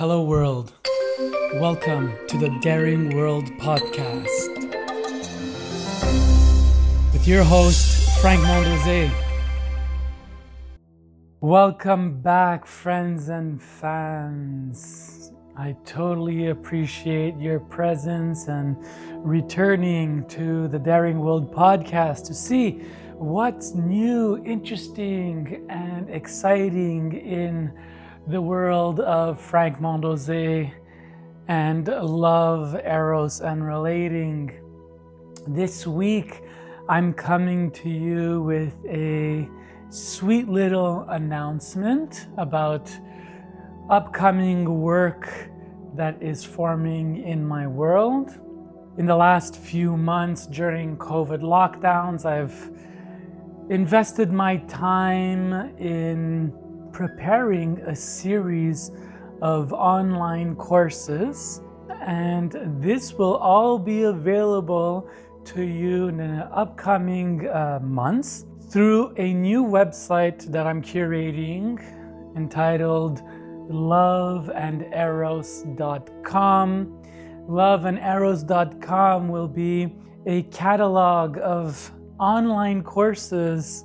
Hello, world. Welcome to the Daring World podcast with your host, Frank Mondeose. Welcome back, friends and fans. I totally appreciate your presence and returning to the Daring World podcast to see what's new, interesting, and exciting in the world of Frank Mondeose and love, eros, and relating. This week, I'm coming to you with a sweet little announcement about upcoming work that is forming in my world. In the last few months during COVID lockdowns, I've invested my time in preparing a series of online courses, and this will all be available to you in the upcoming uh, months through a new website that I'm curating entitled loveanderos.com. Loveanderos.com will be a catalog of online courses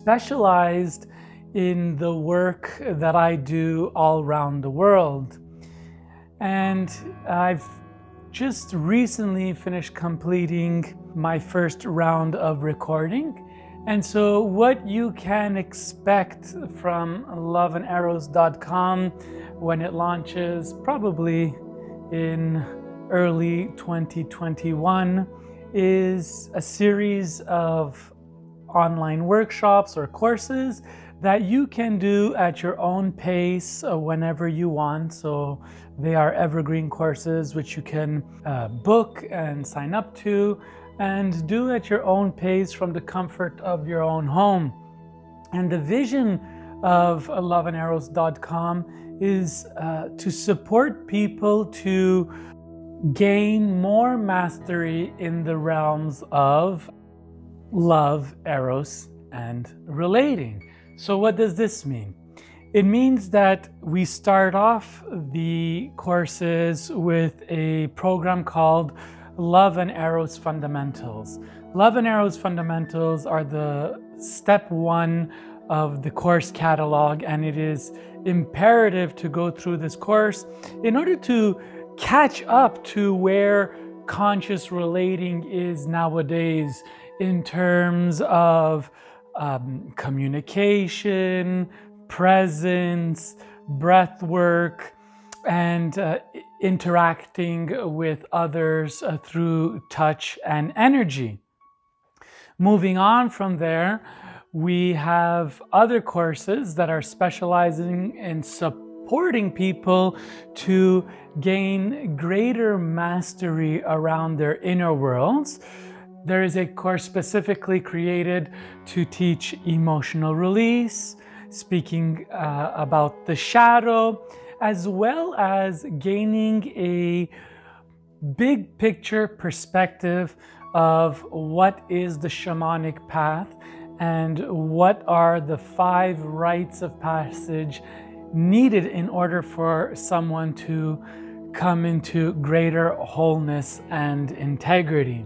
specialized in the work that I do all around the world. And I've just recently finished completing my first round of recording. And so, what you can expect from loveanderos.com when it launches, probably in early 2021, is a series of online workshops or courses that you can do at your own pace uh, whenever you want. So they are evergreen courses which you can uh, book and sign up to and do at your own pace from the comfort of your own home. And the vision of loveanderos.com is uh, to support people to gain more mastery in the realms of love, eros, and relating. So, what does this mean? It means that we start off the courses with a program called Love and Eros Fundamentals. Love and Eros Fundamentals are the step one of the course catalog, and it is imperative to go through this course in order to catch up to where conscious relating is nowadays in terms of um, communication, presence, breath work, and uh, interacting with others uh, through touch and energy. Moving on from there, we have other courses that are specializing in supporting people to gain greater mastery around their inner worlds there is a course specifically created to teach emotional release, speaking uh, about the shadow, as well as gaining a big picture perspective of what is the shamanic path and what are the five rites of passage needed in order for someone to come into greater wholeness and integrity.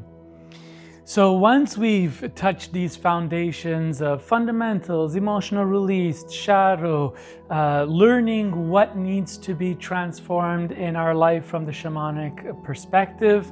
So, once we've touched these foundations of fundamentals, emotional release, shadow, uh, learning what needs to be transformed in our life from the shamanic perspective,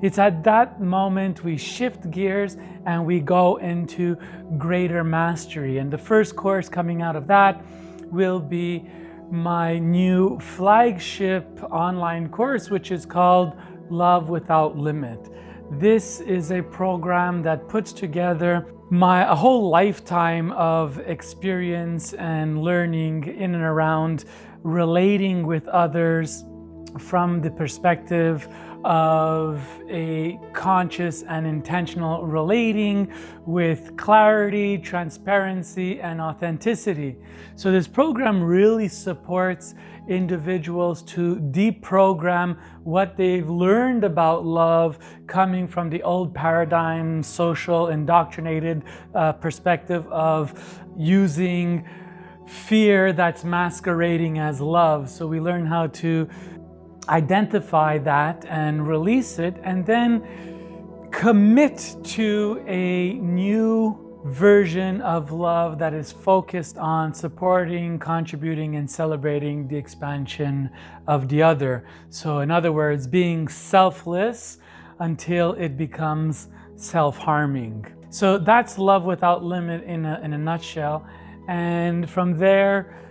it's at that moment we shift gears and we go into greater mastery. And the first course coming out of that will be my new flagship online course, which is called Love Without Limit. This is a program that puts together my a whole lifetime of experience and learning in and around relating with others from the perspective of a conscious and intentional relating with clarity, transparency, and authenticity. So, this program really supports individuals to deprogram what they've learned about love coming from the old paradigm, social, indoctrinated uh, perspective of using fear that's masquerading as love. So we learn how to identify that and release it, and then commit to a new version of love that is focused on supporting, contributing, and celebrating the expansion of the other. So, in other words, being selfless until it becomes self harming. So, that's love without limit in a, in a nutshell. And from there,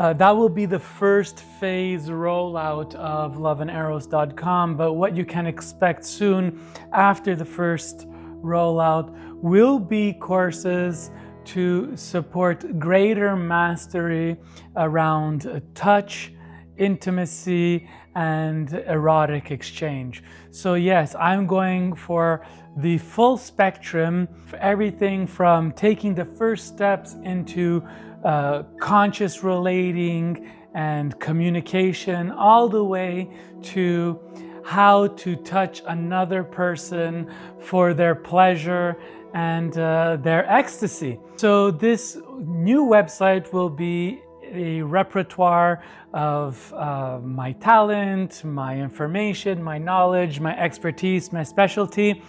uh, that will be the first phase rollout of loveanderos.com. But what you can expect soon after the first rollout will be courses to support greater mastery around touch, intimacy, and erotic exchange. So, yes, I'm going for the full spectrum, for everything from taking the first steps into uh, conscious relating and communication, all the way to how to touch another person for their pleasure and uh, their ecstasy. So, this new website will be a repertoire of uh, my talent, my information, my knowledge, my expertise, my specialty.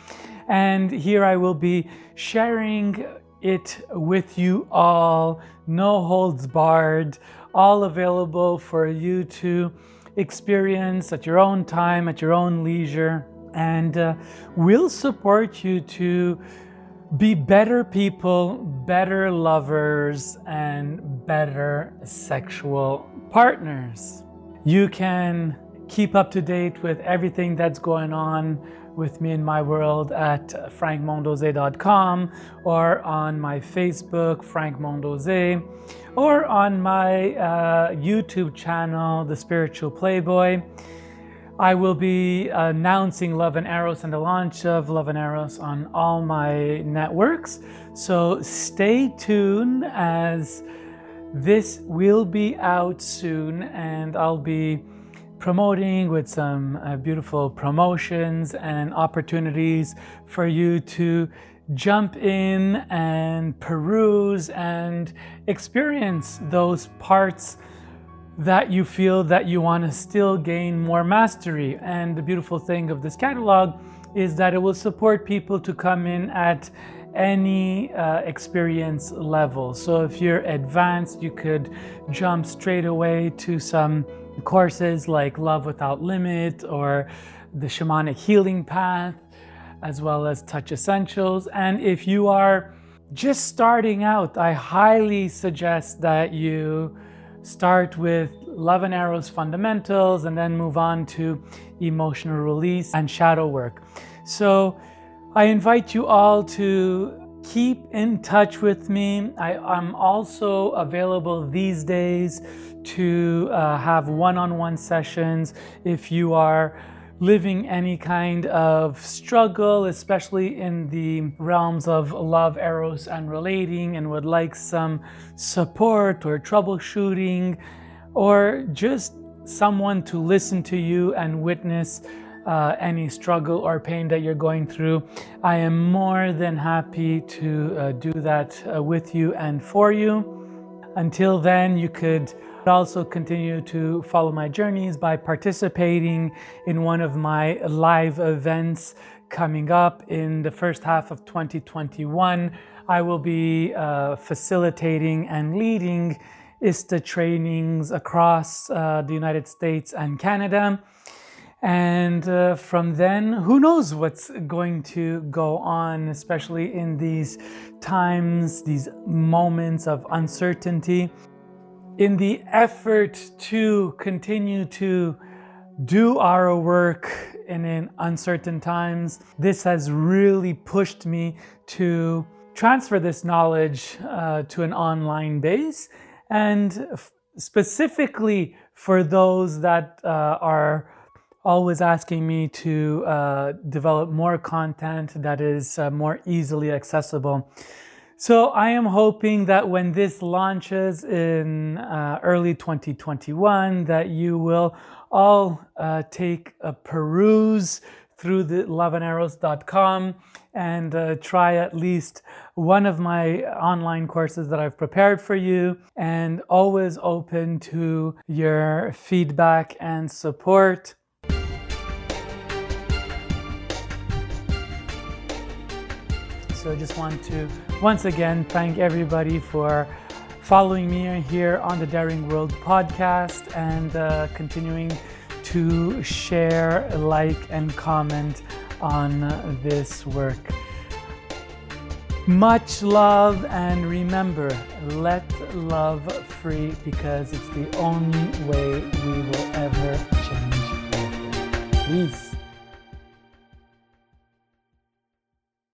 And here I will be sharing it with you all, no holds barred, all available for you to experience at your own time, at your own leisure. And uh, we'll support you to be better people, better lovers, and better sexual partners. You can keep up to date with everything that's going on with me in my world at frankmondeose.com or on my Facebook, Frank Mondeose, or on my uh, YouTube channel, The Spiritual Playboy. I will be announcing Love and Eros and the launch of Love and Eros on all my networks. So stay tuned as this will be out soon and I'll be promoting with some uh, beautiful promotions and opportunities for you to jump in and peruse and experience those parts that you feel that you want to still gain more mastery. And the beautiful thing of this catalog is that it will support people to come in at any uh, experience level. So if you're advanced, you could jump straight away to some courses like Love Without Limit or the Shamanic Healing Path, as well as Touch Essentials. And if you are just starting out, I highly suggest that you start with Love and Eros fundamentals and then move on to emotional release and shadow work. So I invite you all to keep in touch with me. I, am also available these days to uh, have one on one sessions if you are living any kind of struggle, especially in the realms of love, eros, and relating, and would like some support or troubleshooting, or just someone to listen to you and witness uh, any struggle or pain that you're going through, I am more than happy to uh, do that uh, with you and for you. Until then, you could also continue to follow my journeys by participating in one of my live events coming up in the first half of 2021. I will be uh, facilitating and leading ISTA trainings across uh, the United States and Canada. And uh, from then, who knows what's going to go on, especially in these times, these moments of uncertainty. In the effort to continue to do our work and in uncertain times, this has really pushed me to transfer this knowledge uh, to an online base. And f- specifically for those that uh, are always asking me to uh, develop more content that is uh, more easily accessible. So I am hoping that when this launches in uh, early 2021, that you will all uh, take a peruse through the loveanderos.com and uh, try at least one of my online courses that I've prepared for you, and always open to your feedback and support. So I just want to once again thank everybody for following me here on the Daring World podcast and uh, continuing to share, like, and comment on this work. Much love, and remember, let love free because it's the only way we will ever change. Peace.